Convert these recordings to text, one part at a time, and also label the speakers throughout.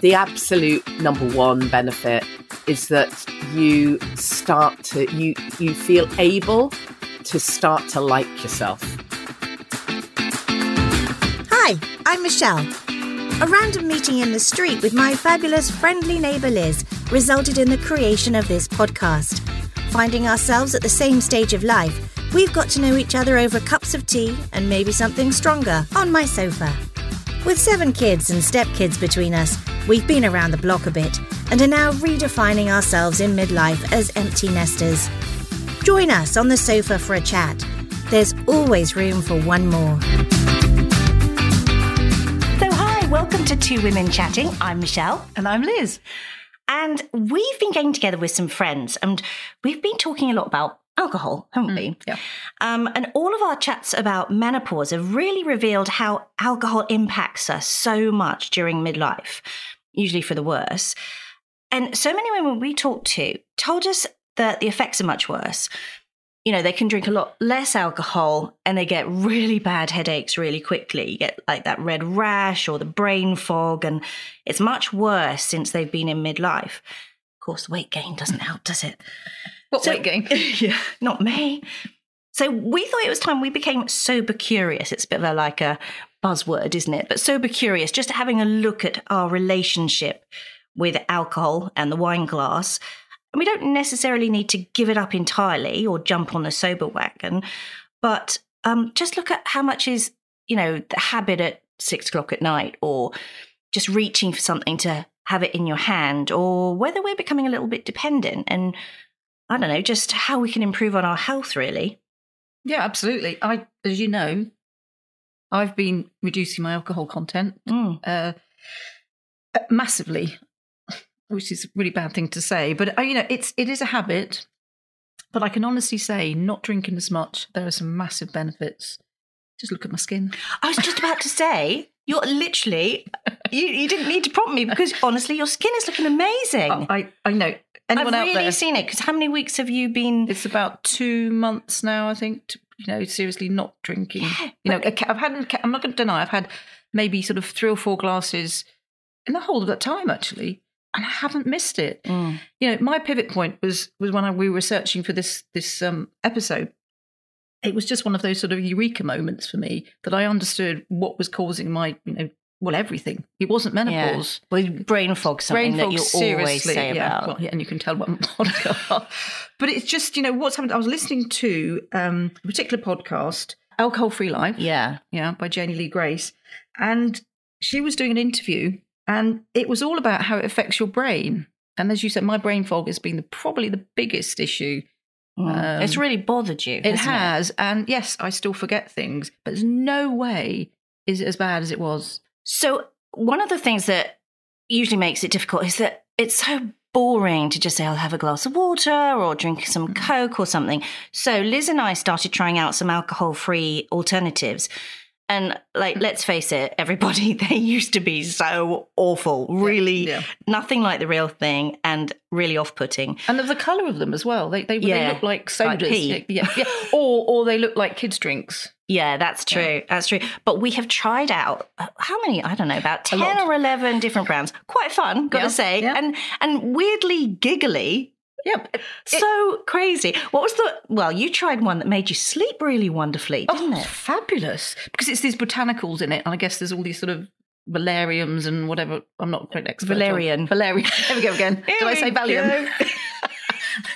Speaker 1: the absolute number one benefit is that you start to you you feel able to start to like yourself.
Speaker 2: Hi, I'm Michelle. A random meeting in the street with my fabulous friendly neighbour Liz resulted in the creation of this podcast. Finding ourselves at the same stage of life, we've got to know each other over cups of tea and maybe something stronger on my sofa. With seven kids and stepkids between us, we've been around the block a bit and are now redefining ourselves in midlife as empty nesters. Join us on the sofa for a chat. There's always room for one more.
Speaker 3: So, hi, welcome to Two Women Chatting. I'm Michelle.
Speaker 4: And I'm Liz.
Speaker 3: And we've been getting together with some friends and we've been talking a lot about alcohol, haven't we?
Speaker 4: yeah.
Speaker 3: Um, and all of our chats about menopause have really revealed how alcohol impacts us so much during midlife, usually for the worse. And so many women we talked to told us that the effects are much worse. You know, they can drink a lot less alcohol and they get really bad headaches really quickly. You get like that red rash or the brain fog, and it's much worse since they've been in midlife. Of course, weight gain doesn't help, does it?
Speaker 4: What
Speaker 3: So-
Speaker 4: weight gain?
Speaker 3: yeah, not me. So we thought it was time we became sober curious. It's a bit of a like a buzzword, isn't it? But sober curious, just having a look at our relationship with alcohol and the wine glass. And we don't necessarily need to give it up entirely or jump on the sober wagon, but um, just look at how much is, you know, the habit at six o'clock at night or just reaching for something to have it in your hand or whether we're becoming a little bit dependent and I don't know, just how we can improve on our health, really.
Speaker 4: Yeah, absolutely. I, as you know, I've been reducing my alcohol content
Speaker 3: Mm.
Speaker 4: uh, massively, which is a really bad thing to say. But uh, you know, it's it is a habit. But I can honestly say, not drinking as much, there are some massive benefits. Just look at my skin.
Speaker 3: I was just about to say, you're literally, you, you didn't need to prompt me because honestly, your skin is looking amazing.
Speaker 4: I, I, I know. Anyone
Speaker 3: I've really seen it because how many weeks have you been?
Speaker 4: It's about two months now, I think. You know, seriously, not drinking.
Speaker 3: Yeah,
Speaker 4: you know, I've had. I'm not going to deny. I've had maybe sort of three or four glasses in the whole of that time, actually, and I haven't missed it.
Speaker 3: Mm.
Speaker 4: You know, my pivot point was was when I, we were searching for this this um, episode. It was just one of those sort of eureka moments for me that I understood what was causing my, you know, well, everything. It wasn't menopause.
Speaker 3: Well, brain fog, something
Speaker 4: Brain
Speaker 3: that you
Speaker 4: seriously,
Speaker 3: always say
Speaker 4: yeah.
Speaker 3: about.
Speaker 4: Well, yeah, and you can tell what podcast. but it's just, you know, what's happened. I was listening to um, a particular podcast, Alcohol Free Life,
Speaker 3: yeah.
Speaker 4: yeah, by Janey Lee Grace, and she was doing an interview, and it was all about how it affects your brain. And as you said, my brain fog has been the, probably the biggest issue.
Speaker 3: Mm. it's
Speaker 4: Um,
Speaker 3: really bothered you.
Speaker 4: It has, and yes, I still forget things, but there's no way is it as bad as it was.
Speaker 3: So, one of the things that usually makes it difficult is that it's so boring to just say, I'll have a glass of water or drink some mm. Coke or something. So, Liz and I started trying out some alcohol free alternatives. And, like, let's face it, everybody, they used to be so awful, really
Speaker 4: yeah.
Speaker 3: nothing like the real thing and really off putting.
Speaker 4: And of the colour of them as well. They they,
Speaker 3: Yeah.
Speaker 4: they look like sodas.
Speaker 3: pee.
Speaker 4: Yeah, yeah. or or they look like kids' drinks.
Speaker 3: Yeah, that's true. That's true. But we have tried out uh, how many? I don't know, about ten or eleven different brands. Quite fun, got
Speaker 4: Yeah,
Speaker 3: to say,
Speaker 4: yeah.
Speaker 3: and and weirdly giggly.
Speaker 4: Yeah.
Speaker 3: So crazy. What was the? Well, you tried one that made you sleep really wonderfully, oh, didn't
Speaker 4: oh,
Speaker 3: it?
Speaker 4: fabulous. Because it's these botanicals in it. And I guess there's all these sort of valeriums and whatever. I'm not quite expert. on-
Speaker 3: Valerian.
Speaker 4: Valerian. There we go again. Did I say Valium?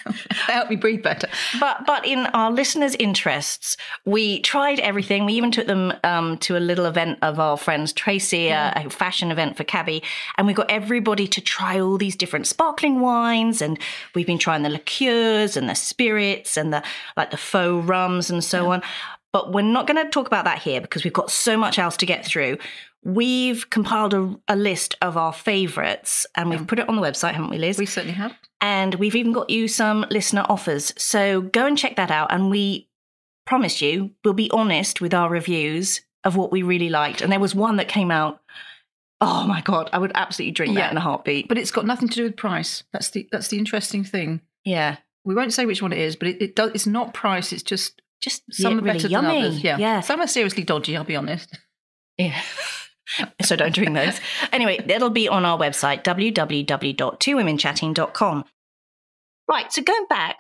Speaker 3: go.
Speaker 4: Help me breathe better.
Speaker 3: But but in our listeners' interests, we tried everything. We even took them um, to a little event of our friends Tracy, a, a fashion event for Cabby, and we got everybody to try all these different sparkling wines, and we've been trying the liqueurs and the spirits and the like the faux rums and so on. But we're not going to talk about that here because we've got so much else to get through. We've compiled a, a list of our favourites and we've put it on the website, haven't we, Liz?
Speaker 4: We certainly have.
Speaker 3: and we've even got you some listener offers. So go and check that out. And we promise you, we'll be honest with our reviews of what we really liked. And there was one that came out. Oh my god, I would absolutely drink
Speaker 4: Yeah.
Speaker 3: that in a heartbeat.
Speaker 4: But it's got nothing to do with price. That's the that's the interesting thing.
Speaker 3: Yeah,
Speaker 4: We won't say which one it is, but it, it does. It's not price. It's just
Speaker 3: just
Speaker 4: some
Speaker 3: yeah,
Speaker 4: are
Speaker 3: really
Speaker 4: better
Speaker 3: yummy.
Speaker 4: than others. Yeah,
Speaker 3: yeah,
Speaker 4: some are seriously dodgy. I'll be honest.
Speaker 3: yeah. so don't drink those. Anyway, it'll be on our website, www.twowomenchatting.com. Right, so going back,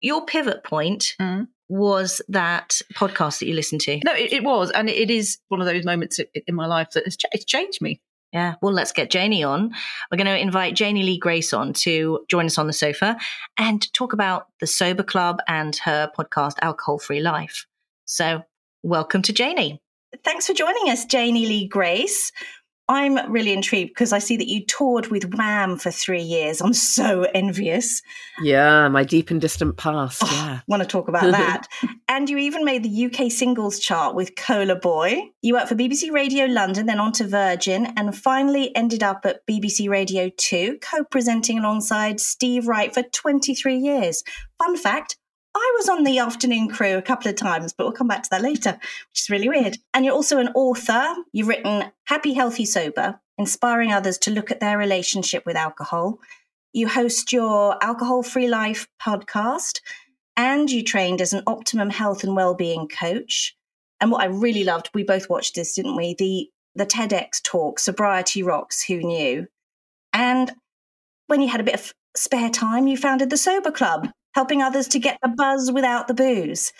Speaker 3: your pivot point
Speaker 4: Mm.
Speaker 3: was that podcast that you listened to.
Speaker 4: No, it, it was, and it is one of those moments in my life that has ch- it's changed me.
Speaker 3: Yeah, well, let's get Janey on. We're going to invite Janey Lee Grace on to join us on the sofa and talk about the Sober Club and her podcast, Alcohol Free Life. So, welcome to Janey. Thanks for joining us, Janey Lee Grace. I'm really intrigued because I see that you toured with Wham for three years. I'm so envious.
Speaker 1: Yeah, my deep and distant past.
Speaker 3: Oh,
Speaker 1: Yeah.
Speaker 3: Want to talk about that? and you even made the UK singles chart with Cola Boy. You worked for BBC Radio London, then on to Virgin, and finally ended up at BBC Radio 2, co presenting alongside Steve Wright for 23 years. Fun fact I was on the afternoon crew a couple of times, but we'll come back to that later, which is really weird. And you're also an author. You've written Happy, Healthy, Sober, inspiring others to look at their relationship with alcohol. You host your Alcohol Free Life podcast and you trained as an optimum health and well-being coach. And what I really loved, we both watched this, didn't we? The the TEDx talk, Sobriety Rocks, Who Knew? And when you had a bit of spare time, you founded the Sober Club, helping others to get the buzz without the booze.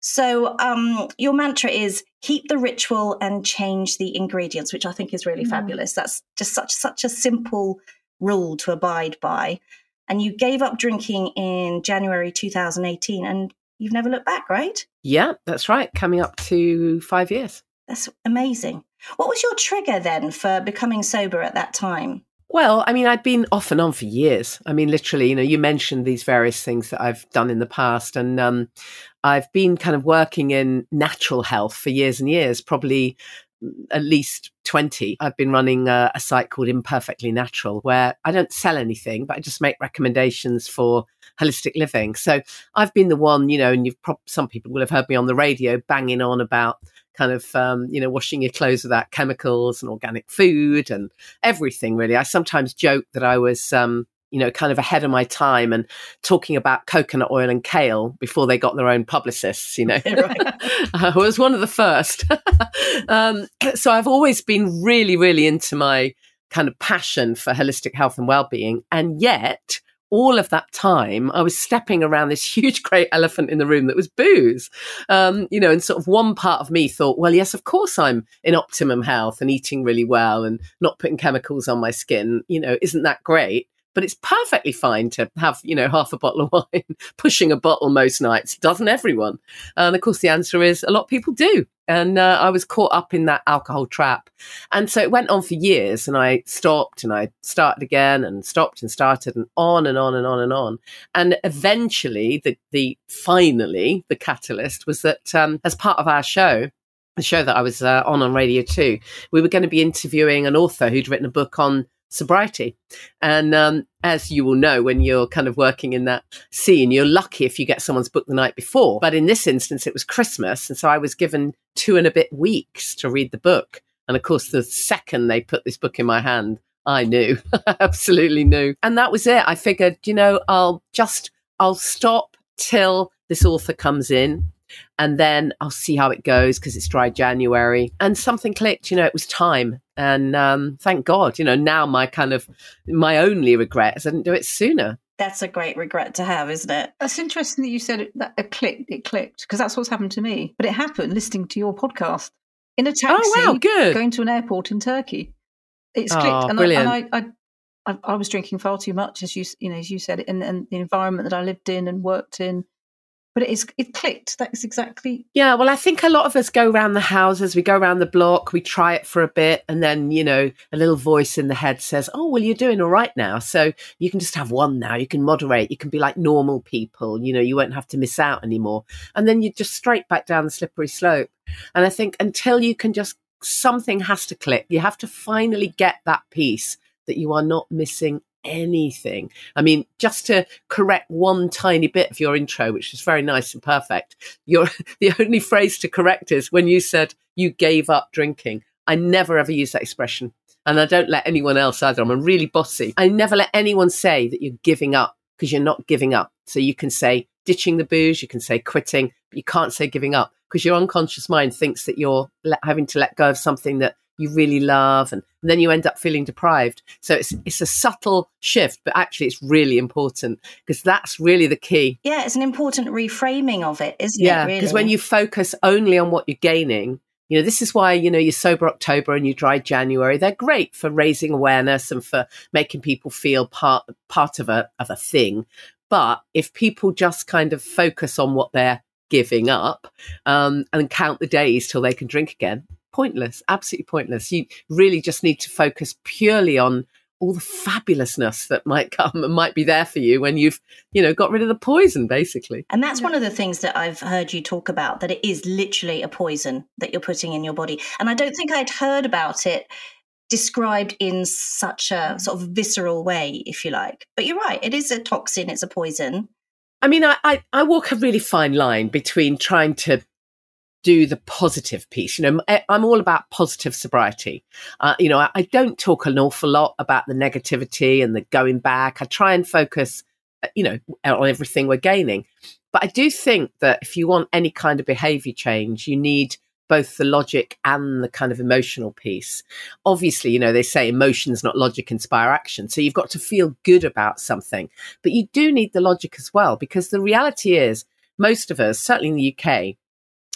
Speaker 3: So um, your mantra is keep the ritual and change the ingredients, which I think is really
Speaker 4: Mm.
Speaker 3: fabulous. That's just such such a simple rule to abide by. And you gave up drinking in January 2018, and you've never looked back, right?
Speaker 1: Yeah, that's right. Coming up to five years.
Speaker 3: That's amazing. What was your trigger then for becoming sober at that time?
Speaker 1: Well, I mean, I'd been off and on for years. I mean, literally, you know, you mentioned these various things that I've done in the past, and um, I've been kind of working in natural health for years and years, probably mm, at least 20. I've been running a, a site called Imperfectly Natural, where I don't sell anything, but I just make recommendations for holistic living. So I've been the one, you know, and you've prob- some people will have heard me on the radio banging on about kind of um, you know washing your clothes without chemicals and organic food and everything really. I sometimes joke that i was um, you know kind of ahead of my time and talking about coconut oil and kale before they got their own publicists you know. I was one of the first. Um, so i've always been really really into my kind of passion for holistic health and well-being and yet all of that time, I was stepping around this huge, great elephant in the room that was booze. Um, you know, and sort of one part of me thought, well, yes, of course I'm in optimum health and eating really well and not putting chemicals on my skin. You know, isn't that great? But it's perfectly fine to have, you know, half a bottle of wine, pushing a bottle most nights. Doesn't everyone? And of course, the answer is a lot of people do. And uh, I was caught up in that alcohol trap. And so it went on for years and I stopped and I started again and stopped and started and on and on and on and on. And eventually the, the finally the catalyst was that um, as part of our show, the show that I was uh, on on Radio 2, we were going to be interviewing an author who'd written a book on sobriety. And um, as you will know, when you're kind of working in that scene, you're lucky if you get someone's book the night before. But in this instance, it was Christmas. And so I was given two and a bit weeks to read the book. And of course, the second they put this book in my hand, I knew, absolutely knew. And that was it. I figured, you know, I'll just, I'll stop till this author comes in and then I'll see how it goes because it's dry January. And something clicked, you know, it was time. And um, thank God, you know, now my kind of, my only regret is I didn't do it sooner.
Speaker 3: That's a great regret to have, isn't it?
Speaker 4: That's interesting that you said it, that it clicked. It clicked because that's what's happened to me. But it happened listening to your podcast in a taxi.
Speaker 1: Oh, wow, good.
Speaker 4: Going to an airport in Turkey. It's
Speaker 1: Oh,
Speaker 4: clicked, and,
Speaker 1: brilliant.
Speaker 4: I, and I, I, I, I was drinking far too much, as you, you know, as you said, in, in the environment that I lived in and worked in. But it is, it clicked. That is exactly.
Speaker 1: Yeah, well, I think a lot of us go around the houses, we go around the block, we try it for a bit, and then, you know, a little voice in the head says, Oh, well, you're doing all right now. So you can just have one now. You can moderate. You can be like normal people. You know, you won't have to miss out anymore. And then you're just straight back down the slippery slope. And I think until you can just, something has to click. You have to finally get that piece that you are not missing anything. I mean, just to correct one tiny bit of your intro, which is very nice and perfect, your the only phrase to correct is when you said you gave up drinking. I never ever use that expression. And I don't let anyone else either. I'm a really bossy. I never let anyone say that you're giving up because you're not giving up. So you can say ditching the booze, you can say quitting, but you can't say giving up because your unconscious mind thinks that you're having to let go of something that you really love, and, and then you end up feeling deprived. So it's it's a subtle shift, but actually it's really important because that's really the key.
Speaker 3: Yeah, it's an important reframing of it, isn't
Speaker 1: Yeah,
Speaker 3: it?
Speaker 1: because
Speaker 3: really?
Speaker 1: when you focus only on what you're gaining, you know, this is why, you know, your sober October and your dry January, they're great for raising awareness and for making people feel part part of a of a thing. But if people just kind of focus on what they're giving up um, and count the days till they can drink again, pointless, absolutely pointless. You really just need to focus purely on all the fabulousness that might come and might be there for you when you've, you know, got rid of the poison, basically.
Speaker 3: And that's one of the things that I've heard you talk about that it is literally a poison that you're putting in your body. And I don't think I'd heard about it described in such a sort of visceral way, if you like. But you're right, it is a toxin, it's a poison.
Speaker 1: I mean, I, I, I walk a really fine line between trying to do the positive piece. You know, I'm all about positive sobriety. Uh, you know, I, I, don't talk an awful lot about the negativity and the going back. I try and focus, uh, you know, on everything we're gaining. But I do think that if you want any kind of behavior change, you need both the logic and the kind of emotional piece. Obviously, you know, they say emotions, not logic, inspire action. So you've got to feel good about something, but you do need the logic as well, because the reality is most of us, certainly in the UK,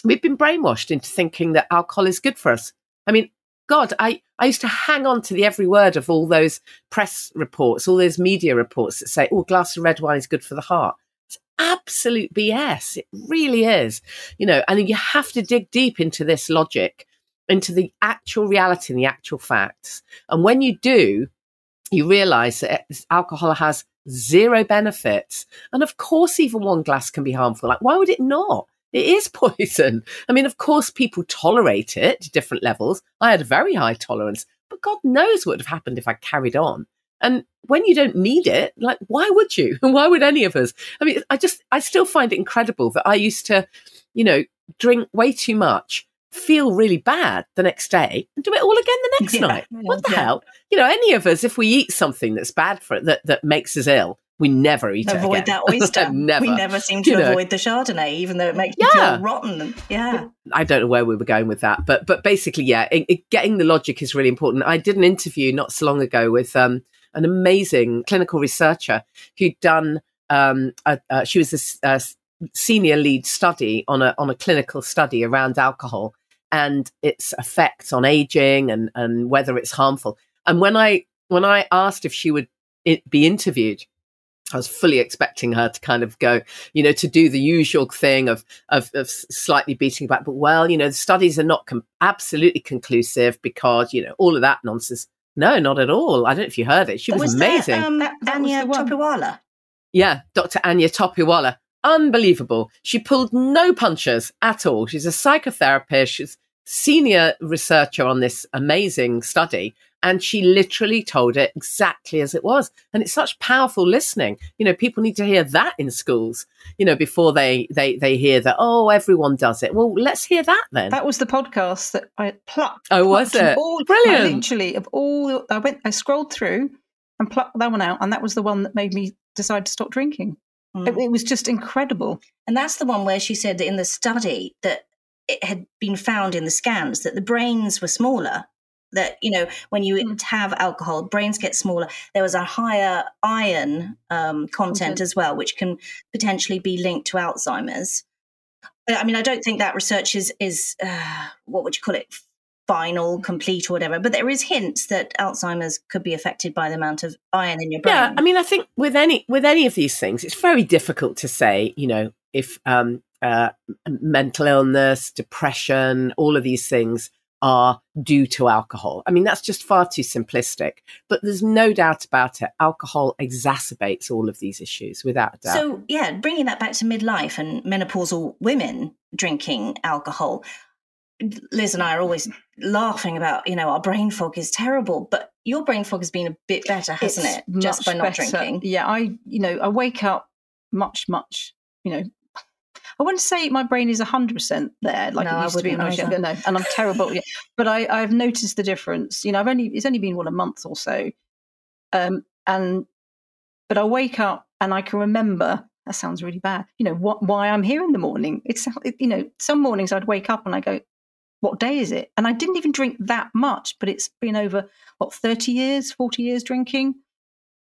Speaker 1: we've been brainwashed into thinking that alcohol is good for us. I mean, God, I, I used to hang on to the every word of all those press reports, all those media reports that say, oh, glass of red wine is good for the heart. It's absolute BS. It really is. You know, and you have to dig deep into this logic, into the actual reality and the actual facts. And when you do, you realize that alcohol has zero benefits. And of course, even one glass can be harmful. Like, why would it not? It is poison. I mean, of course, people tolerate it to different levels. I had a very high tolerance, but God knows what would have happened if I carried on. And when you don't need it, like, why would you? And why would any of us? I mean, I just, I still find it incredible that I used to, you know, drink way too much, feel really bad the next day, and do it all again the next
Speaker 3: Yeah,
Speaker 1: night.
Speaker 4: yeah,
Speaker 1: what the
Speaker 4: yeah.
Speaker 1: hell? You know, any of us, if we eat something that's bad for it, that, that makes us ill, we never eat it
Speaker 3: avoid that oyster.
Speaker 1: never.
Speaker 3: We never seem to
Speaker 1: You know.
Speaker 3: avoid the Chardonnay, even though it makes you feel rotten. Yeah.
Speaker 1: I don't know where we were going with that, but but basically, yeah, it, it- getting the logic is really important. I did an interview not so long ago with um, an amazing clinical researcher who'd done. Um, a, uh, she was a, a senior lead study on a on a clinical study around alcohol and its effects on aging and and whether it's harmful. And when I when I asked if she would be interviewed, I was fully expecting her to kind of go, you know, to do the usual thing of of, of slightly beating back. But well, you know, the studies are not com- absolutely conclusive because you know all of that nonsense. No, not at all. I don't know if you heard it. She was,
Speaker 3: that,
Speaker 1: amazing.
Speaker 3: um,
Speaker 4: That- that
Speaker 3: Anya. Topiwala?
Speaker 1: yeah, Dr. Anya Topiwala, unbelievable. She pulled no punches at all. She's a psychotherapist. She's senior researcher on this amazing study. And she literally told it exactly as it was. And it's such powerful listening. You know, people need to hear that in schools, you know, before they, they, they hear that, oh, everyone does it. Well, let's hear that then.
Speaker 4: That was the podcast that I plucked.
Speaker 1: Oh, was
Speaker 4: plucked
Speaker 1: it?
Speaker 4: All,
Speaker 1: Brilliant.
Speaker 4: I literally, of all, I went, I scrolled through and plucked that one out, and that was the one that made me decide to stop drinking.
Speaker 3: Mm.
Speaker 4: It, it was just incredible.
Speaker 3: And that's the one where she said that in the study that it had been found in the scans that the brains were smaller. That you know, when you
Speaker 4: Mm.
Speaker 3: have alcohol, brains get smaller. There was a higher iron um, content as well, which can potentially be linked to Alzheimer's. I mean, I don't think that research is is uh, what would you call it, final, complete, or whatever. But there is hints that Alzheimer's could be affected by the amount of iron in your brain.
Speaker 1: Yeah, I mean, I think with any with any of these things, it's very difficult to say. You know, if um, uh, mental illness, depression, all of these things are due to alcohol. I mean, that's just far too simplistic. But there's no doubt about it. Alcohol exacerbates all of these issues, without a doubt.
Speaker 3: So, yeah, bringing that back to midlife and menopausal women drinking alcohol, Liz and I are always laughing about, you know, our brain fog is terrible, but your brain fog has been a bit better, hasn't
Speaker 4: It's
Speaker 3: it? Just by not
Speaker 4: better.
Speaker 3: drinking.
Speaker 4: Yeah, I, you know, I wake up much, much, you know. I wouldn't say my brain is hundred percent there like
Speaker 3: No,
Speaker 4: it used to be when I was younger. No, and I'm terrible. yeah. But I, I've noticed the difference. You know, I've only it's only been what a month or so, um, and but I wake up and I can remember. That sounds really bad. You know what? Why I'm here in the morning? It's it- you know some mornings I'd wake up and I go, what day is it? And I didn't even drink that much, but it's been over, what, 30 years, 40 years drinking?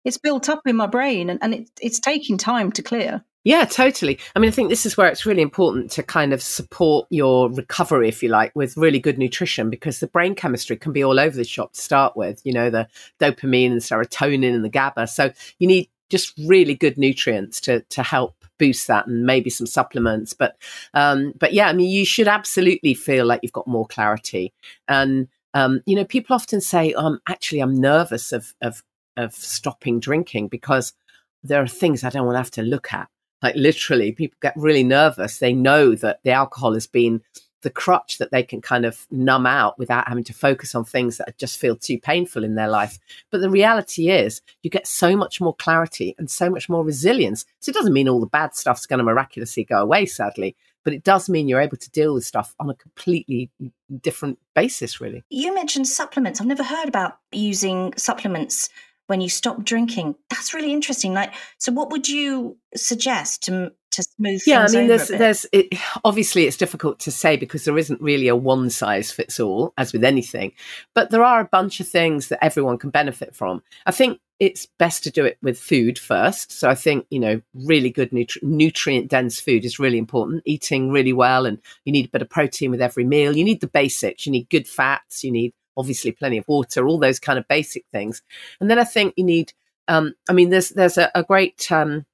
Speaker 4: It's built up in my brain and, and it, it's taking time to clear.
Speaker 1: Yeah, totally. I mean, I think this is where it's really important to kind of support your recovery, if you like, with really good nutrition because the brain chemistry can be all over the shop to start with, you know, the dopamine and serotonin and the GABA. So you need just really good nutrients to, to help boost that and maybe some supplements. But, um, but yeah, I mean, you should absolutely feel like you've got more clarity. And, um, you know, people often say, um, actually, I'm nervous of, of, of stopping drinking because there are things I don't want to have to look at like literally, people get really nervous. They know that the alcohol has been the crutch that they can kind of numb out without having to focus on things that just feel too painful in their life. But the reality is, you get so much more clarity and so much more resilience. So it doesn't mean all the bad stuff's going to miraculously go away, sadly, but it does mean you're able to deal with stuff on a completely different basis, really.
Speaker 3: You mentioned supplements. I've never heard about using supplements when you stop drinking. That's really interesting. Like, so what would you suggest to to smooth things?
Speaker 1: yeah, I mean, there's there's it, obviously it's difficult to say because there isn't really a one size fits all as with anything, but there are a bunch of things that everyone can benefit from. I think it's best to do it with food first. So I think you know really good nutri- nutrient dense food is really important. Eating really well, and you need a bit of protein with every meal. You need the basics. You need good fats. You need obviously plenty of water, all those kind of basic things. And then I think you need, um, I mean, there's there's a, a great um,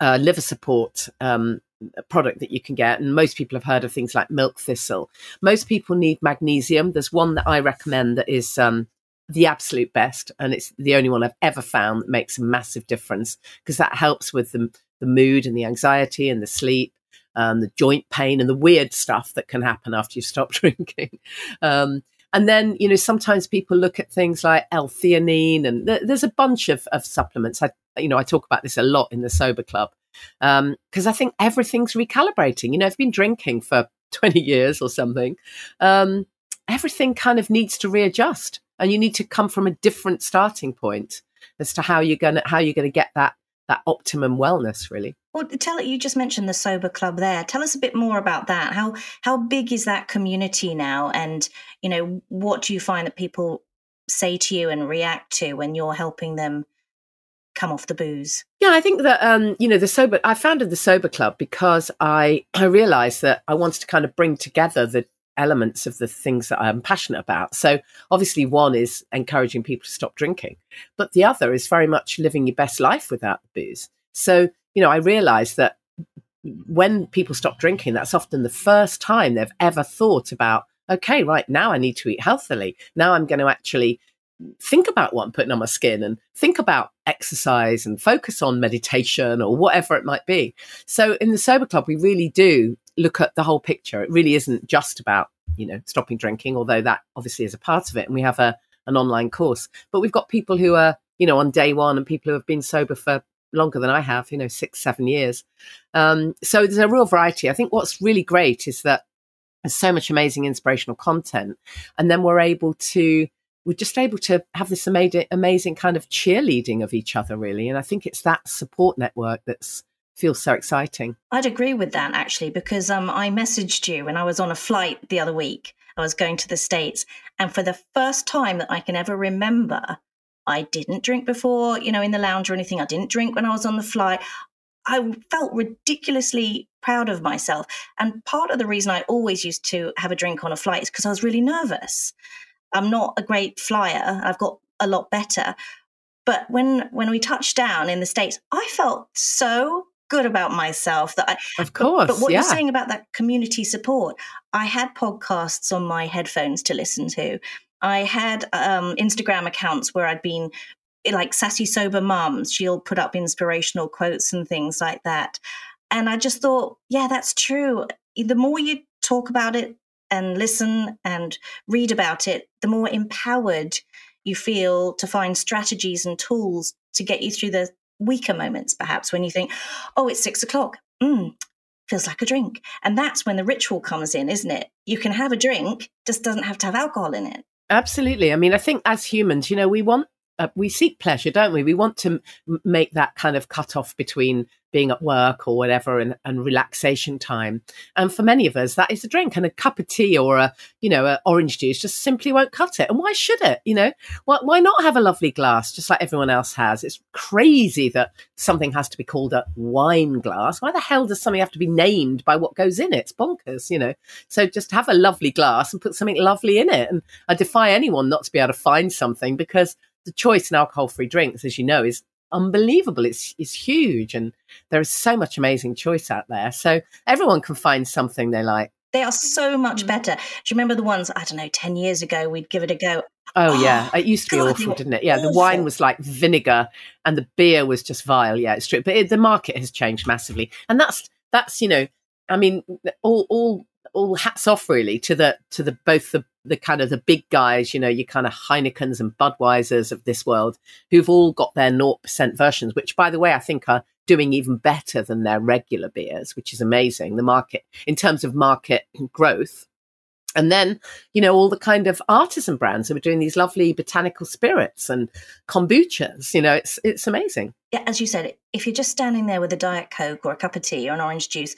Speaker 1: uh, liver support um, product that you can get, and most people have heard of things like milk thistle. Most people need magnesium. There's one that I recommend that is um, the absolute best, and it's the only one I've ever found that makes a massive difference because that helps with the, the mood and the anxiety and the sleep. Um, the joint pain and the weird stuff that can happen after you stop drinking. Um, and then, you know, sometimes people look at things like L-theanine and th- there's a bunch of, of supplements. I, you know, I talk about this a lot in the Sober Club because um, I think everything's recalibrating. You know, I've been drinking for 20 years or something. Um, everything kind of needs to readjust and you need to come from a different starting point as to how you're going to, how you're going to get that, that optimum wellness really.
Speaker 3: Well, tell it. you just mentioned the sober club there. Tell us a bit more about that. How how big is that community now, and you know what do you find that people say to you and react to when you're helping them come off the booze?
Speaker 1: Yeah, I think that um, you know the sober. I founded the sober club because I I realised that I wanted to kind of bring together the elements of the things that I'm passionate about. So obviously, one is encouraging people to stop drinking, but the other is very much living your best life without the booze. So you know, I realized that when people stop drinking, that's often the first time they've ever thought about, okay, right now I need to eat healthily. Now I'm going to actually think about what I'm putting on my skin and think about exercise and focus on meditation or whatever it might be. So in the Sober Club, we really do look at the whole picture. It really isn't just about, you know, stopping drinking, although that obviously is a part of it. And we have a, an online course, but we've got people who are, you know, on day one and people who have been sober for longer than I have, you know, six, seven years. Um, so there's a real variety. I think what's really great is that there's so much amazing inspirational content. And then we're able to, we're just able to have this amazing, amazing kind of cheerleading of each other, really. And I think it's that support network that's, feels so exciting.
Speaker 3: I'd agree with that actually, because um, I messaged you when I was on a flight the other week. I was going to the States. And for the first time that I can ever remember, I didn't drink before, you know, in the lounge or anything. I didn't drink when I was on the flight. I felt ridiculously proud of myself. And part of the reason I always used to have a drink on a flight is because I was really nervous. I'm not a great flyer. I've got a lot better. But when when we touched down in the States, I felt so good about myself that I
Speaker 1: Of course.
Speaker 3: But, but what
Speaker 1: yeah.
Speaker 3: you're saying about that community support, I had podcasts on my headphones to listen to. I had um, Instagram accounts where I'd been eh, like sassy sober mums. She'll put up inspirational quotes and things like that. And I just thought, yeah, that's true. The more you talk about it and listen and read about it, the more empowered you feel to find strategies and tools to get you through the weaker moments, perhaps when you think, oh, it's six o'clock. Mm, feels like a drink. And that's when the ritual comes in, isn't it? You can have a drink, just doesn't have to have alcohol in it.
Speaker 1: Absolutely. I mean, I think as humans, you know, we want uh, we seek pleasure, don't we? We want to m- make that kind of cut off between being at work or whatever and, and relaxation time. And for many of us, that is a drink and a cup of tea or a, you know, a orange juice just simply won't cut it. And why should it? You know, why, why not have a lovely glass just like everyone else has? It's crazy that something has to be called a wine glass. Why the hell does something have to be named by what goes in it? It's bonkers, you know. So just have a lovely glass and put something lovely in it. And I defy anyone not to be able to find something because the choice in alcohol free drinks, as you know, is unbelievable. It's it's huge, and there is so much amazing choice out there. So everyone can find something they like.
Speaker 3: They are so much mm. better. Do you remember the ones I don't know? Ten years ago, we'd give it a go.
Speaker 1: Oh, yeah, it used to be
Speaker 3: God,
Speaker 1: awful, didn't it? Yeah, the wine was like vinegar, and the beer was just vile. Yeah, it's true. But it, the market has changed massively, and that's that's you know, I mean, all all all hats off really to the to the both the the kind of the big guys, you know, your kind of Heinekens and Budweisers of this world, who've all got their 0% versions, which by the way, I think are doing even better than their regular beers, which is amazing. The market, in terms of market growth. And then, you know, all the kind of artisan brands who are doing these lovely botanical spirits and kombuchas, you know, it's it's amazing.
Speaker 3: Yeah, as you said, if you're just standing there with a diet coke or a cup of tea or an orange juice,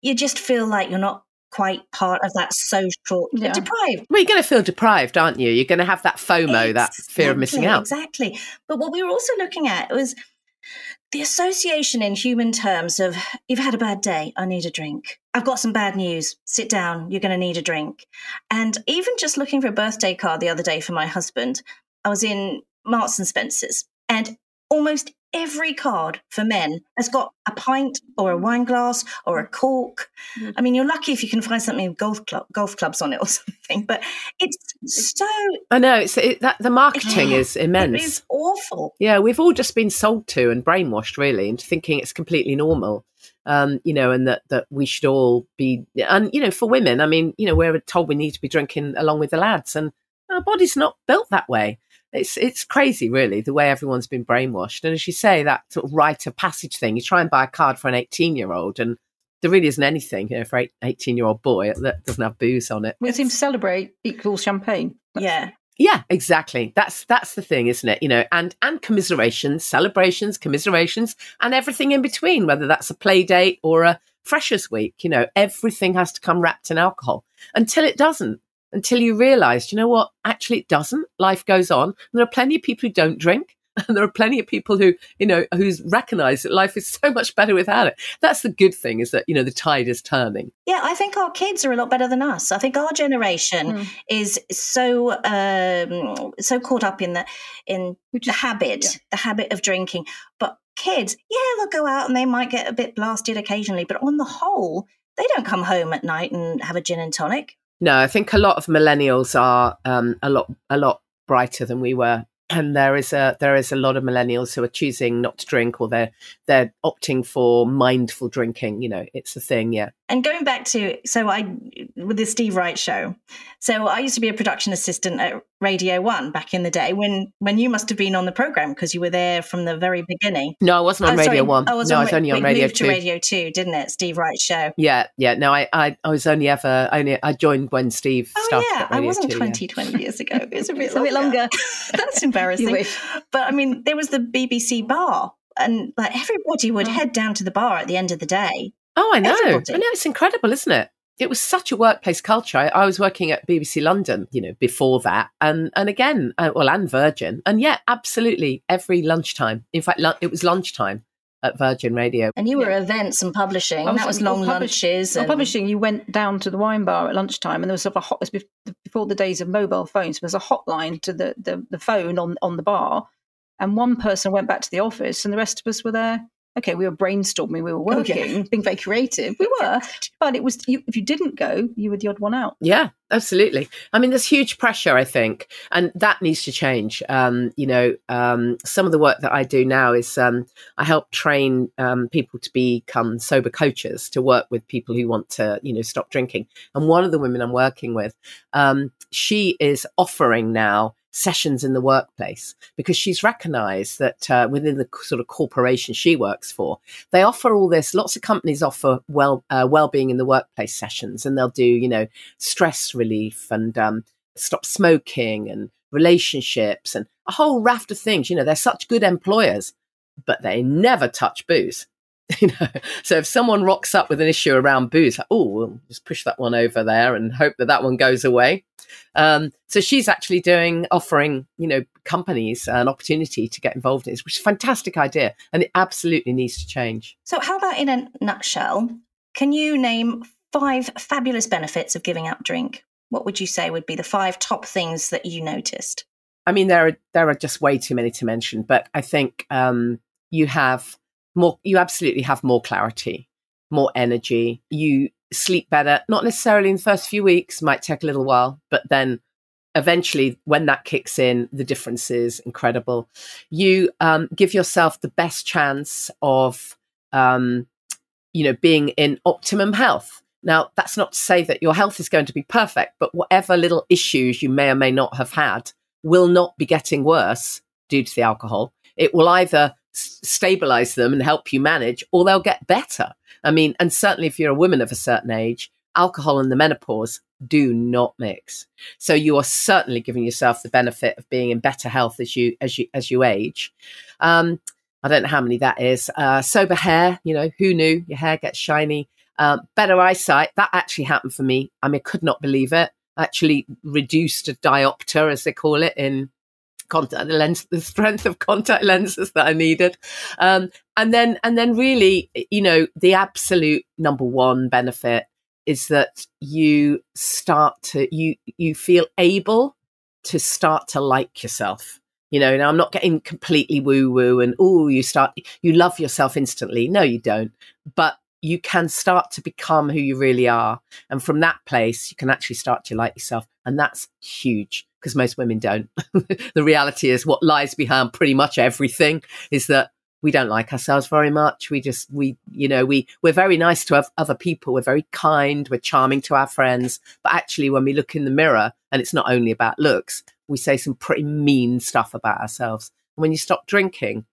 Speaker 3: you just feel like you're not quite part of that social uh,
Speaker 4: Yeah.
Speaker 3: deprived.
Speaker 1: Well, you're going to feel deprived, aren't you? You're going to have that FOMO, that fear of missing out.
Speaker 3: Exactly. But what we were also looking at was the association in human terms of you've had a bad day, I need a drink. I've got some bad news. Sit down, you're going to need a drink. And even just looking for a birthday card the other day for my husband, I was in Marks and Spencer's and almost every card for men has got a pint or a wine glass or a cork.
Speaker 4: Mm.
Speaker 3: I mean, you're lucky if you can find something with golf club, golf clubs on it or something. But it's so
Speaker 1: I know it's it, that the marketing is immense.
Speaker 3: It's awful.
Speaker 1: Yeah, we've all just been sold to and brainwashed really into thinking it's completely normal. Um, you know, and that that we should all be and you know, for women, I mean, you know, we're told we need to be drinking along with the lads and our body's not built that way. It's it's crazy, really, the way everyone's been brainwashed. And as you say, that sort of rite of passage thing, you try and buy a card for an 18 year old, and there really isn't anything you know, for an 18 year old boy that doesn't have booze on it.
Speaker 4: We seem to celebrate equals champagne.
Speaker 3: Yeah.
Speaker 1: Yeah, exactly. That's that's the thing, isn't it? You know, and and commiserations, celebrations, commiserations, and everything in between, whether that's a play date or a freshers week. You know, everything has to come wrapped in alcohol until it doesn't. Until you realise, you know what? Actually, it doesn't. Life goes on. And there are plenty of people who don't drink. And there are plenty of people who, you know, who's recognized that life is so much better without it. That's the good thing, is that you know the tide is turning.
Speaker 3: Yeah, I think our kids are a lot better than us. I think our generation
Speaker 4: Mm.
Speaker 3: is so um, so caught up in the in
Speaker 4: Which
Speaker 3: the habit,
Speaker 4: yeah.
Speaker 3: the habit of drinking. But kids, yeah, they'll go out and they might get a bit blasted occasionally, but on the whole, they don't come home at night and have a gin and tonic.
Speaker 1: No, I think a lot of millennials are um, a lot a lot brighter than we were, and there is a there is a lot of millennials who are choosing not to drink or they're they're opting for mindful drinking. You know, it's a thing. Yeah.
Speaker 3: And going back to so I with the Steve Wright show. So I used to be a production assistant at Radio One back in the day when when you must have been on the program because you were there from the very beginning.
Speaker 1: No, I wasn't on
Speaker 3: Oh,
Speaker 1: Radio
Speaker 3: sorry.
Speaker 1: One.
Speaker 3: Oh, was
Speaker 1: no,
Speaker 3: on
Speaker 1: I was only on Radio
Speaker 3: moved
Speaker 1: Two.
Speaker 3: to Radio Two, didn't it? Steve Wright show.
Speaker 1: Yeah, yeah. No, I, I I was only ever only I joined when Steve
Speaker 3: Oh
Speaker 1: started.
Speaker 3: yeah, I wasn't
Speaker 1: 2,
Speaker 3: 20, 20 years ago. It was a bit,
Speaker 4: a bit longer.
Speaker 3: That's embarrassing. But I mean, there was the BBC bar, and like everybody would
Speaker 4: Oh.
Speaker 3: head down to the bar at the end of the day.
Speaker 1: Oh, I know.
Speaker 3: Everybody.
Speaker 1: I know. It's incredible, isn't it? It was such a workplace culture. I, I was working at BBC London, you know, before that, and and again, uh, well, and Virgin, and yeah, absolutely every lunchtime. In fact, lu- it was lunchtime at Virgin Radio.
Speaker 3: And you were events and publishing.
Speaker 4: I was-
Speaker 3: that was long
Speaker 4: publish-
Speaker 3: lunches.
Speaker 4: Well,
Speaker 3: And,
Speaker 4: publishing, you went down to the wine bar at lunchtime, and there was sort of a hot. it was Before the days of mobile phones, there was a hotline to the, the, the phone on, on the bar, and one person went back to the office, and the rest of us were there. Okay, we were brainstorming, we were
Speaker 3: Oh, yeah.
Speaker 4: working, being very creative. We were, but it was you, if you didn't go, you were the odd one out.
Speaker 1: Yeah, absolutely. I mean, there's huge pressure, I think, and that needs to change. Um, you know, um, some of the work that I do now is um, I help train um, people to become sober coaches to work with people who want to, you know, stop drinking. And one of the women I'm working with, um, she is offering now sessions in the workplace because she's recognized that uh, within the sort of corporation she works for they offer all this lots of companies offer well uh, well-being in the workplace sessions and they'll do you know stress relief and um, stop smoking and relationships and a whole raft of things. You know, they're such good employers, but they never touch booze. You know, so if someone rocks up with an issue around booze, like, oh, we'll just push that one over there and hope that that one goes away. Um, so she's actually doing offering, you know, companies an opportunity to get involved in this, which is a fantastic idea, and it absolutely needs to change.
Speaker 3: So, how about in a nutshell? Can you name five fabulous benefits of giving up drink? What would you say would be the five top things that you noticed?
Speaker 1: I mean, there are there are just way too many to mention, but I think um, you have more. You absolutely have more clarity, more energy. You sleep better. Not necessarily in the first few weeks; might take a little while, but then eventually, when that kicks in, the difference is incredible. You um, give yourself the best chance of, um, you know, being in optimum health. Now, that's not to say that your health is going to be perfect, but whatever little issues you may or may not have had will not be getting worse due to the alcohol. It will either stabilize them and help you manage, or they'll get better. I mean, and certainly if you're a woman of a certain age, alcohol and the menopause do not mix. So you are certainly giving yourself the benefit of being in better health as you as you as you age. Um, I don't know how many that is. Uh, sober hair, you know, who knew your hair gets shiny? Uh, better eyesight. That actually happened for me. I mean, I could not believe it. Actually, reduced a diopter, as they call it, in contact lens, the strength of contact lenses that I needed. Um, and then, and then really, you know, the absolute number one benefit is that you start to, you, you feel able to start to like yourself. You know, now I'm not getting completely woo woo and, oh, you start, you love yourself instantly. No, you don't. But you can start to become who you really are. And from that place, you can actually start to like yourself. And that's huge because most women don't. the reality is what lies behind pretty much everything is that we don't like ourselves very much. We just, we, you know, we, we're very nice to other people. We're very kind. We're charming to our friends. But actually, when we look in the mirror, and it's not only about looks, we say some pretty mean stuff about ourselves. And when you stop drinking,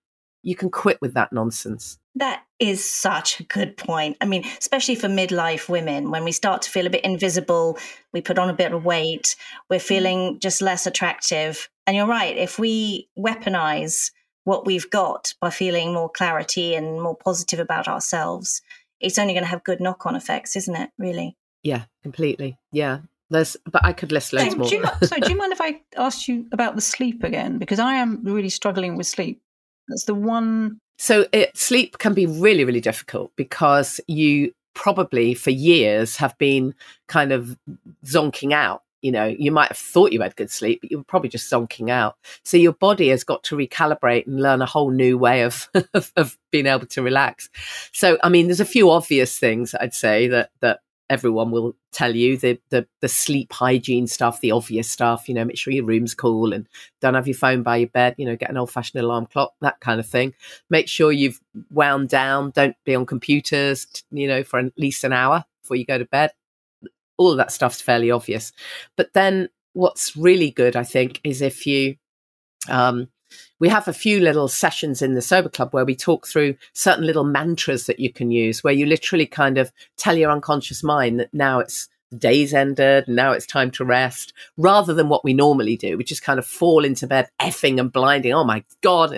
Speaker 1: you can quit with that nonsense.
Speaker 3: That is such a good point. I mean, especially for midlife women, when we start to feel a bit invisible, we put on a bit of weight, we're mm. feeling just less attractive. And you're right, if we weaponize what we've got by feeling more clarity and more positive about ourselves, it's only going to have good knock on effects, isn't it? Really?
Speaker 1: Yeah, completely. Yeah. There's, but I could list loads so, more.
Speaker 4: Do you, so, do you mind if I ask you about the sleep again? Because I am really struggling with sleep. That's the one
Speaker 1: so it, sleep can be really, really difficult because you probably for years have been kind of zonking out. You know, you might have thought you had good sleep, but you were probably just zonking out. So your body has got to recalibrate and learn a whole new way of, of, of being able to relax. So, I mean, there's a few obvious things I'd say that that everyone will tell you the, the the sleep hygiene stuff, the obvious stuff. You know, make sure your room's cool and don't have your phone by your bed. You know, get an old fashioned alarm clock, that kind of thing. Make sure you've wound down. Don't be on computers. You know, for at least an hour before you go to bed. All of that stuff's fairly obvious. But then, what's really good, I think, is if you um, we have a few little sessions in the sober club where we talk through certain little mantras that you can use where you literally kind of tell your unconscious mind that now it's day's ended and now it's time to rest rather than what we normally do. Which is kind of fall into bed effing and blinding. Oh my god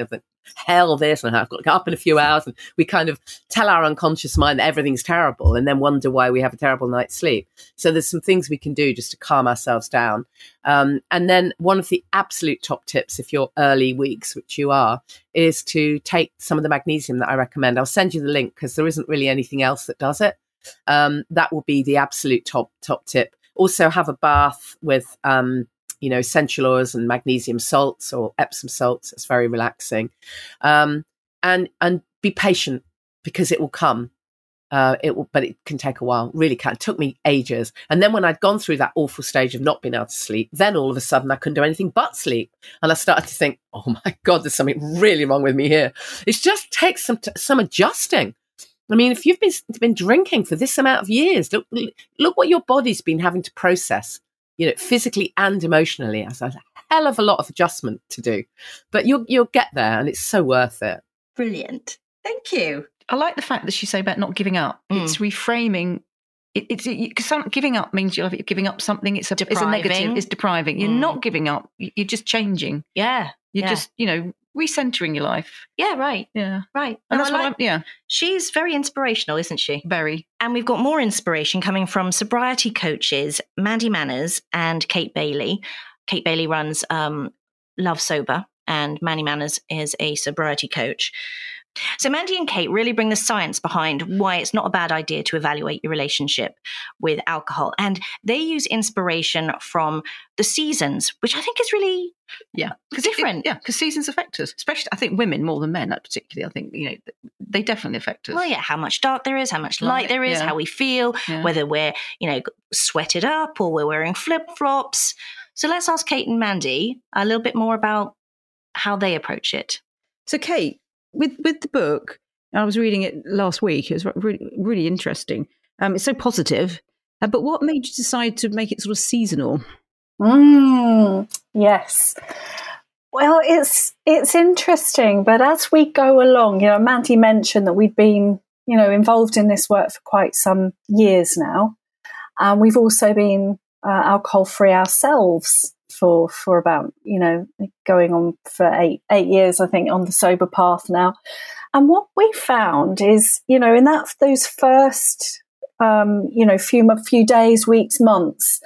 Speaker 1: hell this and I've got to get up in a few hours and we kind of tell our unconscious mind that everything's terrible and then wonder why we have a terrible night's sleep. So there's some things we can do just to calm ourselves down. Um, and then one of the absolute top tips, if you're early weeks, which you are, is to take some of the magnesium that I recommend. I'll send you the link because there isn't really anything else that does it. Um, that will be the absolute top top tip. Also, have a bath with um, you know, essential oils and magnesium salts or Epsom salts. It's very relaxing. Um, and, and be patient because it will come. Uh, it will, but it can take a while. Really can. It took me ages. And then when I'd gone through that awful stage of not being able to sleep, then all of a sudden I couldn't do anything but sleep. And I started to think, oh my God, there's something really wrong with me here. It just takes some, t- some adjusting. I mean, if you've been, been drinking for this amount of years, look, look what your body's been having to process you know, physically and emotionally. It's a hell of a lot of adjustment to do, but you'll you'll get there, and it's so worth it.
Speaker 3: Brilliant. Thank you.
Speaker 4: I like the fact that you say about not giving up. Mm. It's reframing it, it's it, some, giving up means you're giving up something. It's a it's a negative. It's depriving. You're
Speaker 3: Mm.
Speaker 4: not giving up. you- You're just changing.
Speaker 3: Yeah.
Speaker 4: You're
Speaker 3: Yeah.
Speaker 4: just you know recentering your life.
Speaker 3: Yeah, right.
Speaker 4: Yeah,
Speaker 3: Right.
Speaker 4: and
Speaker 3: No,
Speaker 4: that's
Speaker 3: I
Speaker 4: what
Speaker 3: like-
Speaker 4: I'm. Yeah,
Speaker 3: She's very inspirational, isn't she?
Speaker 4: very.
Speaker 3: And we've got more inspiration coming from sobriety coaches Mandy Manners and Kate Baily. Kate Baily runs um, Love Sober, and Mandy Manners is a sobriety coach. So, Mandy and Kate really bring the science behind why it's not a bad idea to evaluate your relationship with alcohol. And they use inspiration from the seasons, which I think is really
Speaker 4: Yeah,
Speaker 3: Different.
Speaker 4: yeah, because seasons affect us, especially I think women more than men. Particularly, I think you know they definitely affect us.
Speaker 3: well, yeah, how much dark there is, how much light
Speaker 4: Light,
Speaker 3: there is,
Speaker 4: yeah.
Speaker 3: how we feel,
Speaker 4: Yeah.
Speaker 3: whether we're, you know, sweated up or we're wearing flip flops. So let's ask Kate and Mandy a little bit more about how they approach it.
Speaker 4: So, Kate, with with the book, I was reading it last week. It was really really interesting. Um, it's so positive. Uh, but what made you decide to make it sort of seasonal?
Speaker 5: Mm, yes. Well, it's it's interesting, but as we go along, you know, Mandy mentioned that we've been, you know, involved in this work for quite some years now, and we've also been uh, alcohol free ourselves for for about, you know, going on for eight eight years, I think, on the sober path now. And what we found is, you know, in that those first, um, you know, few few days, weeks, months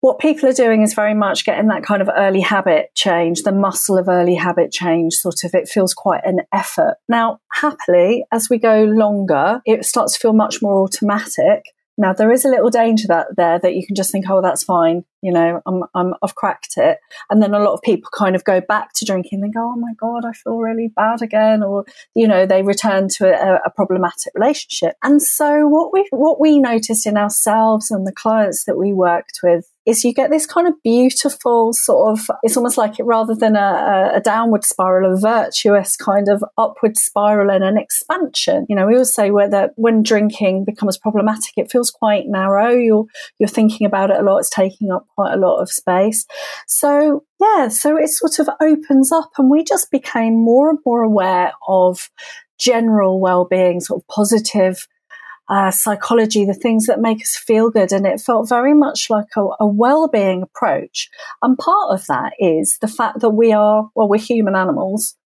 Speaker 5: what people are doing is very much getting that kind of early habit change, the muscle of early habit change, sort of, it feels quite an effort. Now, happily, as we go longer, it starts to feel much more automatic. Now, there is a little danger that there that you can just think, oh, that's fine. You know, I'm, I'm, I've cracked it. And then a lot of people kind of go back to drinking and go, oh my God, I feel really bad again. Or, you know, they return to a, a problematic relationship. And so what we, what we noticed in ourselves and the clients that we worked with is you get this kind of beautiful sort of it's almost like it rather than a, a downward spiral a virtuous kind of upward spiral and an expansion. You know we always say whether when drinking becomes problematic it feels quite narrow. You're you're thinking about it a lot. It's taking up quite a lot of space. So yeah so it sort of opens up and we just became more and more aware of general well-being sort of positive uh, psychology, the things that make us feel good. And it felt very much like a, a well being approach. And part of that is the fact that we are, well, we're human animals.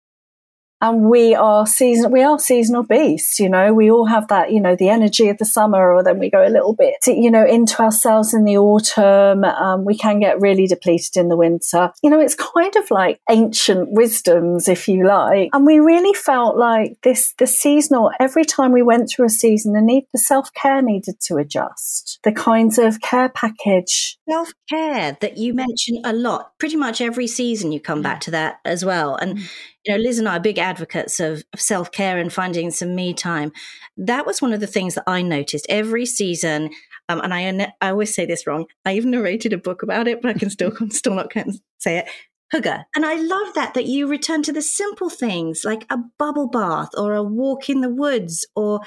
Speaker 5: And we are season, we are seasonal beasts, you know, we all have that, you know, the energy of the summer, or then we go a little bit, you know, into ourselves in the autumn. Um, we can get really depleted in the winter. You know, it's kind of like ancient wisdoms, if you like. And we really felt like this, the seasonal, every time we went through a season, the need, the self care needed to adjust. The kinds of care package
Speaker 3: Self care that you mention a lot. Pretty much every season you come back to that as well. And, you know, Liz and I are big advocates of, of self care and finding some me time. That was one of the things that I noticed every season. Um, and I, I always say this wrong. I even narrated a book about it, but I can still, still not can say it. Hygge. And I love that, that you return to the simple things like a bubble bath or a walk in the woods or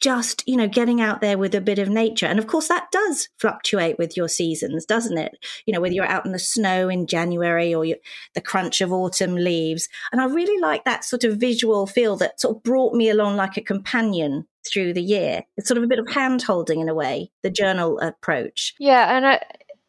Speaker 3: just you know getting out there with a bit of nature. And of course that does fluctuate with your seasons doesn't it? You know whether you're out in the snow in january or you, the crunch of autumn leaves. And i really like that sort of visual feel that sort of brought me along like a companion through the year. It's sort of a bit of hand holding in a way the journal approach.
Speaker 6: Yeah, and I,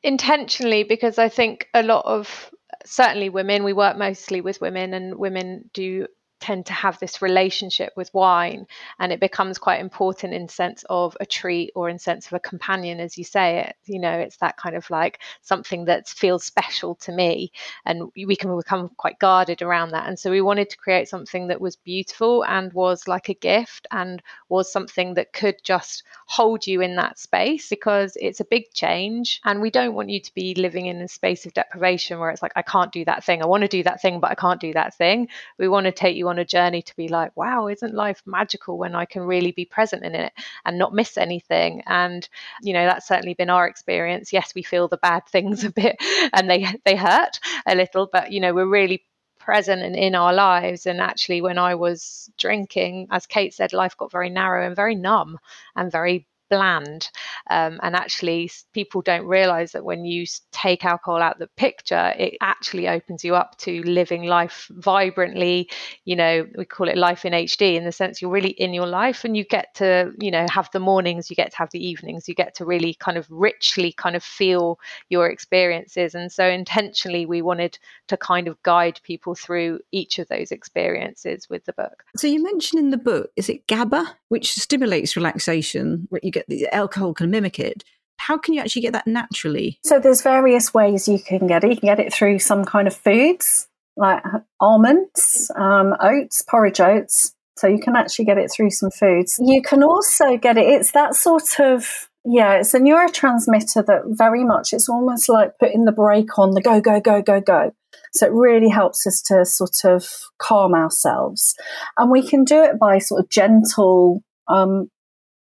Speaker 6: intentionally because I think a lot of certainly women, we work mostly with women, and women do tend to have this relationship with wine and it becomes quite important in sense of a treat or in sense of a companion as you say it. You know it's that kind of like something that feels special to me and we can become quite guarded around that. And so we wanted to create something that was beautiful and was like a gift and was something that could just hold you in that space because it's a big change and we don't want you to be living in a space of deprivation where it's like I can't do that thing. I want to do that thing but I can't do that thing. We want to take you on a journey to be like, wow, isn't life magical when I can really be present in it and not miss anything? And you know, that's certainly been our experience. Yes, we feel the bad things a bit and they they hurt a little, but you know, we're really present and in our lives. And actually, when I was drinking, as Kate said, life got very narrow and very numb and very bland. Um, and actually, people don't realize that when you take alcohol out the picture, it actually opens you up to living life vibrantly. You know, we call it life in HD in the sense you're really in your life and you get to, you know, have the mornings, you get to have the evenings, you get to really kind of richly kind of feel your experiences. And so intentionally, we wanted to kind of guide people through each of those experiences with the book.
Speaker 4: So you mentioned in the book, is it GABA, which stimulates relaxation, you get the alcohol can mimic it. How can you actually get that naturally?
Speaker 5: So there's various ways you can get it. You can get it through some kind of foods like almonds, um, oats, porridge oats. So you can actually get it through some foods. You can also get it. It's that sort of yeah, it's a neurotransmitter that very much it's almost like putting the brake on the go, go, go, go, go. So it really helps us to sort of calm ourselves. And we can do it by sort of gentle um,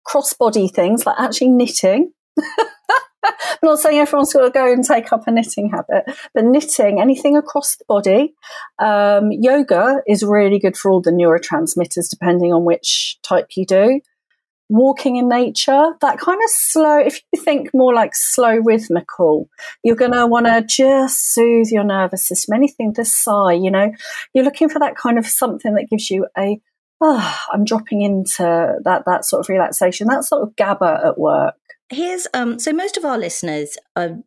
Speaker 5: crossbody things like actually knitting. I'm not saying everyone's got to go and take up a knitting habit, but knitting, anything across the body. Um, yoga is really good for all the neurotransmitters, depending on which type you do walking in nature, that kind of slow, if you think more like slow rhythmical, you're going to want to just soothe your nervous system. Anything to sigh, you know, you're looking for that kind of something that gives you a, oh, I'm dropping into that, that sort of relaxation, that sort of GABA at work.
Speaker 3: Here's, um, so most of our listeners are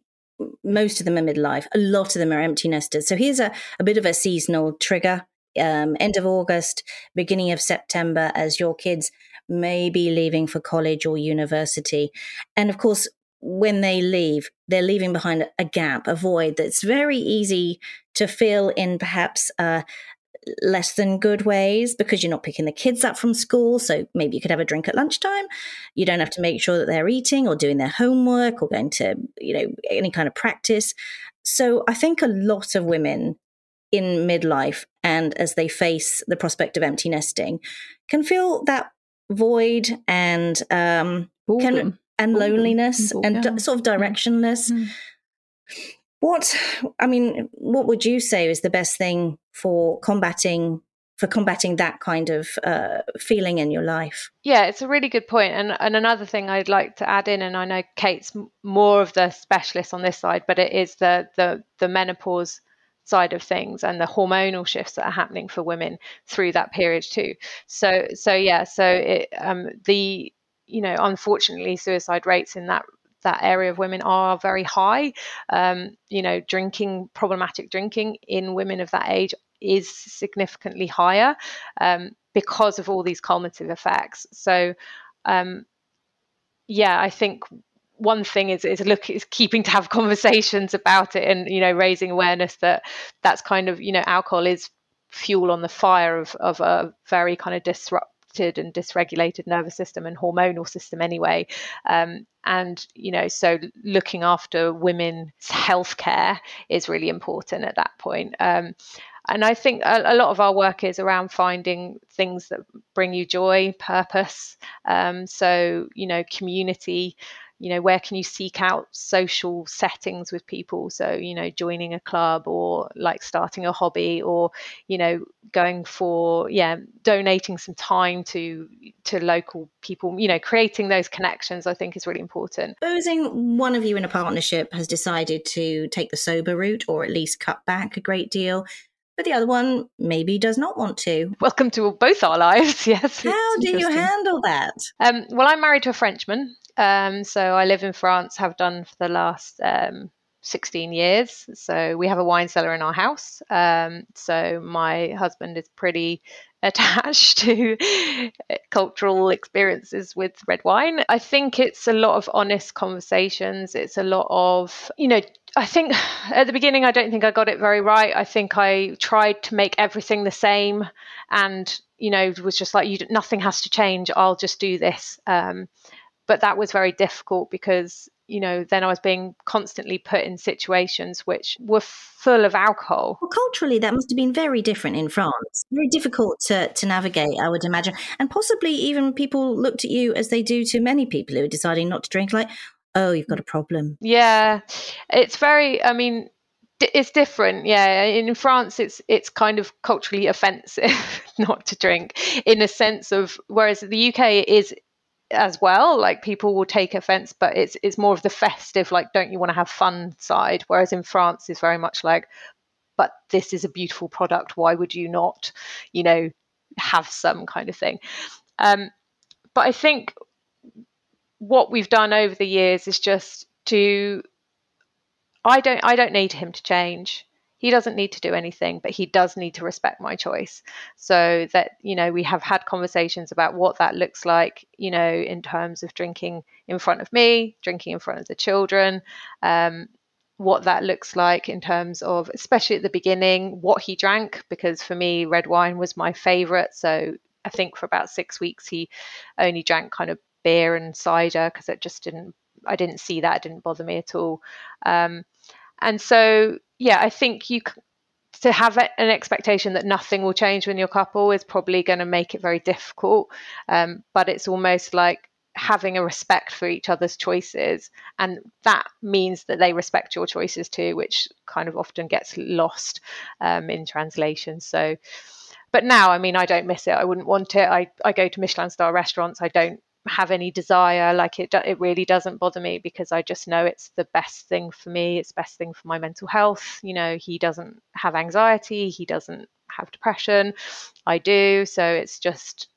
Speaker 3: most of them are midlife. A lot of them are empty nesters. So here's a, a bit of a seasonal trigger. Um, end of August, beginning of September, as your kids may be leaving for college or university. And of course, when they leave, they're leaving behind a gap, a void that's very easy to fill in perhaps uh, less than good ways because you're not picking the kids up from school. So maybe you could have a drink at lunchtime. You don't have to make sure that they're eating or doing their homework or going to, you know, any kind of practice. So I think a lot of women in midlife and as they face the prospect of empty nesting can feel that void and um can, and loneliness and yeah. sort of mm. directionless. Mm. What I mean, what would you say is the best thing for combating for combating that kind of uh, feeling in your life?
Speaker 6: Yeah, it's a really good point. And and another thing I'd like to add in, and I know Kate's more of the specialist on this side, but it is the the the menopause side of things and the hormonal shifts that are happening for women through that period too. So so yeah, so it, um, the you know unfortunately suicide rates in that that area of women are very high. Um, you know, drinking problematic drinking in women of that age is significantly higher um, because of all these cumulative effects. So um, yeah, I think one thing is is look is keeping to have conversations about it and you know raising awareness that that's kind of you know alcohol is fuel on the fire of of a very kind of and dysregulated nervous system and hormonal system anyway um, and you know so looking after women's healthcare is really important at that point um, and I think a, a, lot of our work is around finding things that bring you joy, purpose. Um, so, you know, community, you know where can you seek out social settings with people? So you know joining a club or like starting a hobby or you know going for yeah donating some time to to local people you know creating those connections i think is really important.
Speaker 3: Supposing one of you in a partnership has decided to take the sober route or at least cut back a great deal but the other one maybe does not want to.
Speaker 6: Welcome to both our lives, yes.
Speaker 3: How do you handle that?
Speaker 6: Um, well, I'm married to a Frenchman, um, so I live in France, have done for the last um, 16 years. So we have a wine cellar in our house. Um, so my husband is pretty attached to cultural experiences with red wine. I think it's a lot of honest conversations. It's a lot of, you know, I think at the beginning, I don't think I got it very right. I think I tried to make everything the same and, you know, was just like, you, nothing has to change. I'll just do this. Um, but that was very difficult because you know then i was being constantly put in situations which were full of alcohol.
Speaker 3: Well culturally that must have been very different in france. Very difficult to, to navigate i would imagine. And possibly even people looked at you as they do to many people who are deciding not to drink like oh you've got a problem.
Speaker 6: Yeah. It's very i mean it's different yeah. In france it's it's kind of culturally offensive not to drink in a sense of whereas the uk is as well. Like people will take offense, but it's it's more of the festive, like don't you want to have fun side. Whereas in France is very much like, but this is a beautiful product. Why would you not, you know, have some kind of thing? Um, but I think what we've done over the years is just to I don't I don't need him to change he doesn't need to do anything, but he does need to respect my choice. So that, you know, we have had conversations about what that looks like, you know, in terms of drinking in front of me, drinking in front of the children, um, what that looks like in terms of, especially at the beginning, what he drank, because for me, red wine was my favorite. So I think for about six weeks, he only drank kind of beer and cider because it just didn't, I didn't see that, it didn't bother me at all. Um, and so yeah, I think you to have an expectation that nothing will change when you're couple is probably going to make it very difficult. Um, but it's almost like having a respect for each other's choices, and that means that they respect your choices too, which kind of often gets lost um, in translation. So. But now, I mean, I don't miss it. I wouldn't want it. I, I go to Michelin star restaurants. I don't have any desire like it it really doesn't bother me because i just know it's the best thing for me it's best thing for my mental health you know he doesn't have anxiety he doesn't have depression i do so it's just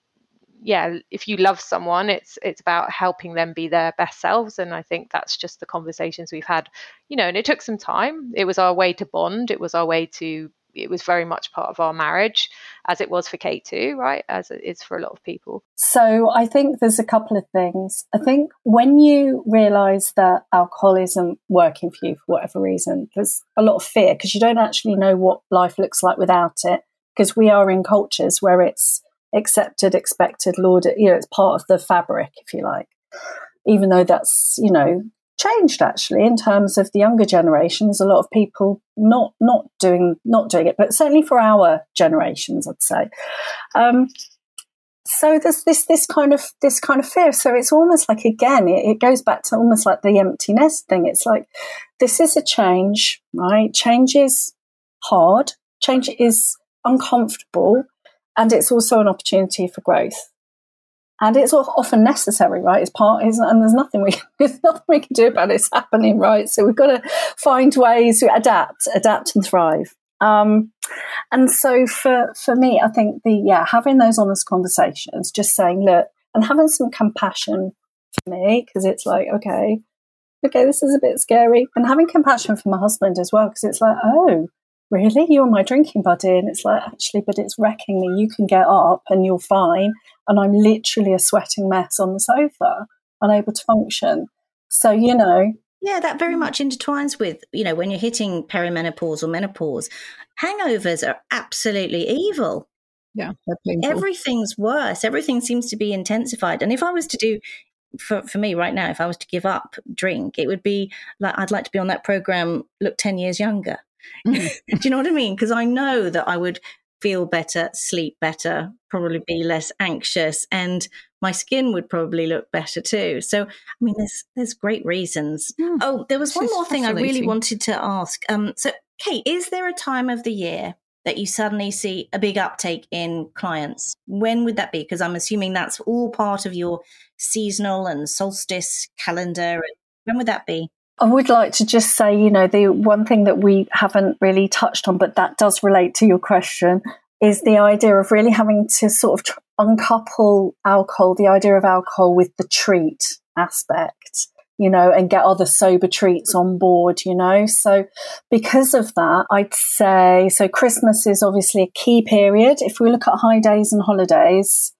Speaker 6: yeah if you love someone it's it's about helping them be their best selves and i think that's just the conversations we've had you know and it took some time it was our way to bond it was our way to it was very much part of our marriage, as it was for Kate too, right? As it is for a lot of people.
Speaker 5: So I think there's a couple of things. I think when you realise that alcohol isn't working for you for whatever reason, there's a lot of fear because you don't actually know what life looks like without it. Because we are in cultures where it's accepted, expected, lauded, you know, it's part of the fabric, if you like even though that's you know changed actually in terms of the younger generations. A lot of people not not doing not doing it but certainly for our generations i'd say. Um, so there's this this kind of this kind of fear. So it's almost like again it, it goes back to almost like the empty nest thing. It's like this is a change right? Change is hard. Change is uncomfortable. And it's also an opportunity for growth and it's often necessary, right? It's part, and there's nothing we there's nothing we can do about it. It's happening, right? So we've got to find ways to adapt, adapt and thrive. Um, and so for for me, I think the yeah having those honest conversations, just saying look, and having some compassion for me because it's like okay, okay, this is a bit scary, and having compassion for my husband as well because it's like oh really? You're my drinking buddy and it's like actually but it's wrecking me. You can get up and you're fine and i'm literally a sweating mess on the sofa unable to function. So you know.
Speaker 2: Yeah that very much intertwines with you know when you're hitting perimenopause or menopause hangovers are absolutely evil.
Speaker 4: Yeah
Speaker 2: everything's worse. Everything seems to be intensified. And if i was to do for, for me right now if i was to give up drink it would be like i'd like to be on that program look 10 years younger Do you know what I mean? Because I know that I would feel better, sleep better, probably be less anxious, and my skin would probably look better too. So, I mean, there's there's great reasons. Mm, oh, there was one more thing I really wanted to ask. Um, so, Kate, is there a time of the year that you suddenly see a big uptake in clients? When would that be? Because I'm assuming that's all part of your seasonal and solstice calendar. When would that be?
Speaker 5: I would like to just say, you know, the one thing that we haven't really touched on, but that does relate to your question, is the idea of really having to sort of uncouple alcohol, the idea of alcohol with the treat aspect, you know, and get other sober treats on board, you know. So, because of that, I'd say so Christmas is obviously a key period. If we look at high days and holidays,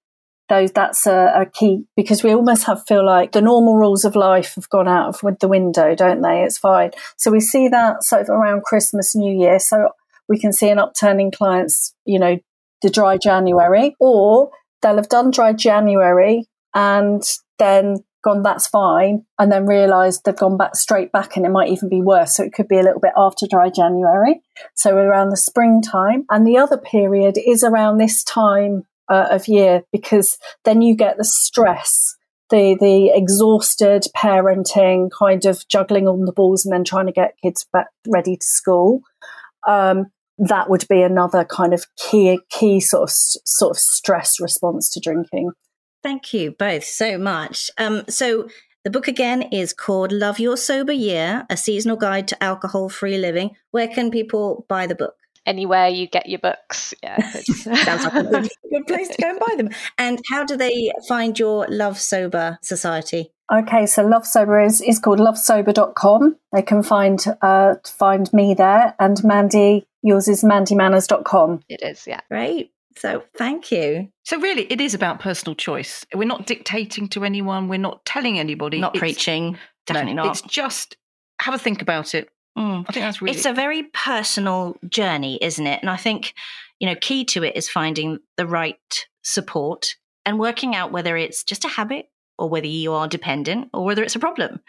Speaker 5: those that's a, a, key because we almost have feel like the normal rules of life have gone out of with the window, don't they? It's fine. So we see that sort of around Christmas, New Year. So we can see an upturn in clients, you know, the dry January, or they'll have done dry January and then gone, that's fine, and then realised they've gone back straight back and it might even be worse. So it could be a little bit after dry January. So around the springtime. And the other period is around this time uh, of year because then you get the stress the the exhausted parenting kind of juggling on the balls and then trying to get kids back ready to school um, that would be another kind of key key sort of sort of stress response to drinking
Speaker 2: Thank you both so much. Um, so the book again is called Love Your Sober Year, a seasonal guide to alcohol free living. Where can people buy the book?
Speaker 6: Anywhere you get your books. Yeah.
Speaker 2: Sounds like a good, good place to go and buy them. And how do they find your Love Sober Society?
Speaker 5: Okay, so Love Sober is, is called lovesober.com. They can find uh, find me there. And Mandy, yours is mandymanners.com.
Speaker 6: It is, yeah.
Speaker 2: Great. So thank you.
Speaker 4: So really, it is about personal choice. We're not dictating to anyone. We're not telling anybody.
Speaker 3: Not
Speaker 4: It's-
Speaker 3: preaching. Definitely
Speaker 4: no,
Speaker 3: not.
Speaker 4: It's just have a think about it.
Speaker 3: Mm.
Speaker 4: I think that's really.
Speaker 3: It's a very personal journey, isn't it? And I think, you know, key to it is finding the right support and working out whether it's just a habit or whether you are dependent or whether it's a problem.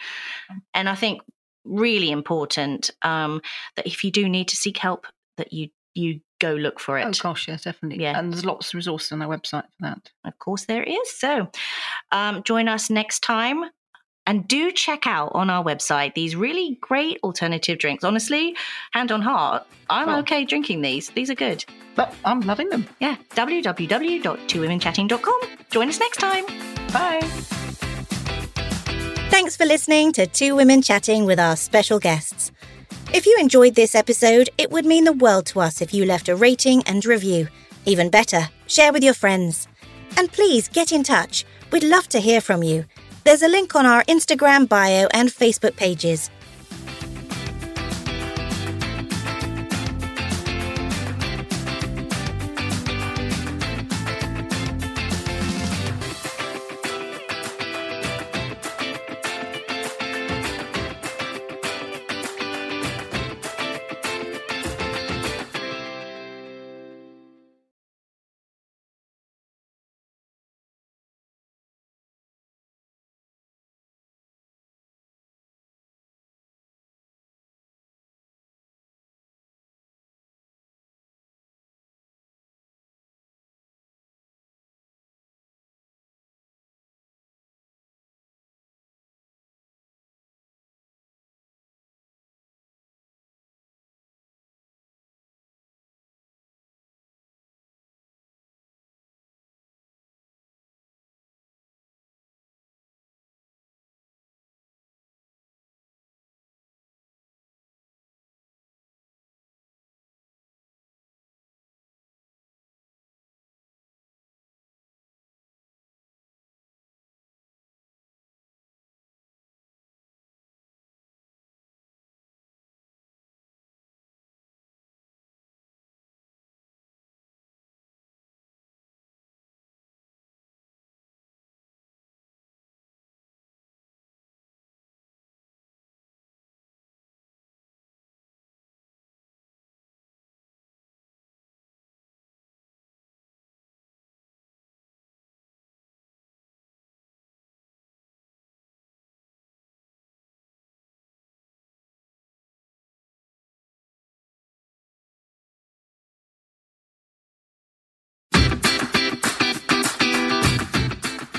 Speaker 3: And I think really important um, that if you do need to seek help, that you you go look for it.
Speaker 4: Oh gosh, yeah, definitely.
Speaker 3: Yeah.
Speaker 4: and there's lots of resources on our website for that.
Speaker 3: Of course, there is. So, um, join us next time. And do check out on our website these really great alternative drinks. Honestly, hand on heart, I'm
Speaker 4: Oh.
Speaker 3: okay drinking these. These are good.
Speaker 4: But I'm loving them.
Speaker 3: Yeah, www.twowomenchatting.com. Join us next time.
Speaker 4: Bye.
Speaker 2: Thanks for listening to Two Women Chatting with our special guests. If you enjoyed this episode, it would mean the world to us if you left a rating and review. Even better, share with your friends. And please get in touch. We'd love to hear from you. There's a link on our Instagram bio and Facebook pages.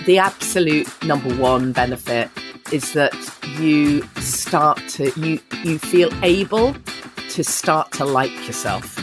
Speaker 1: The absolute number one benefit is that you start to you you feel able to start to like yourself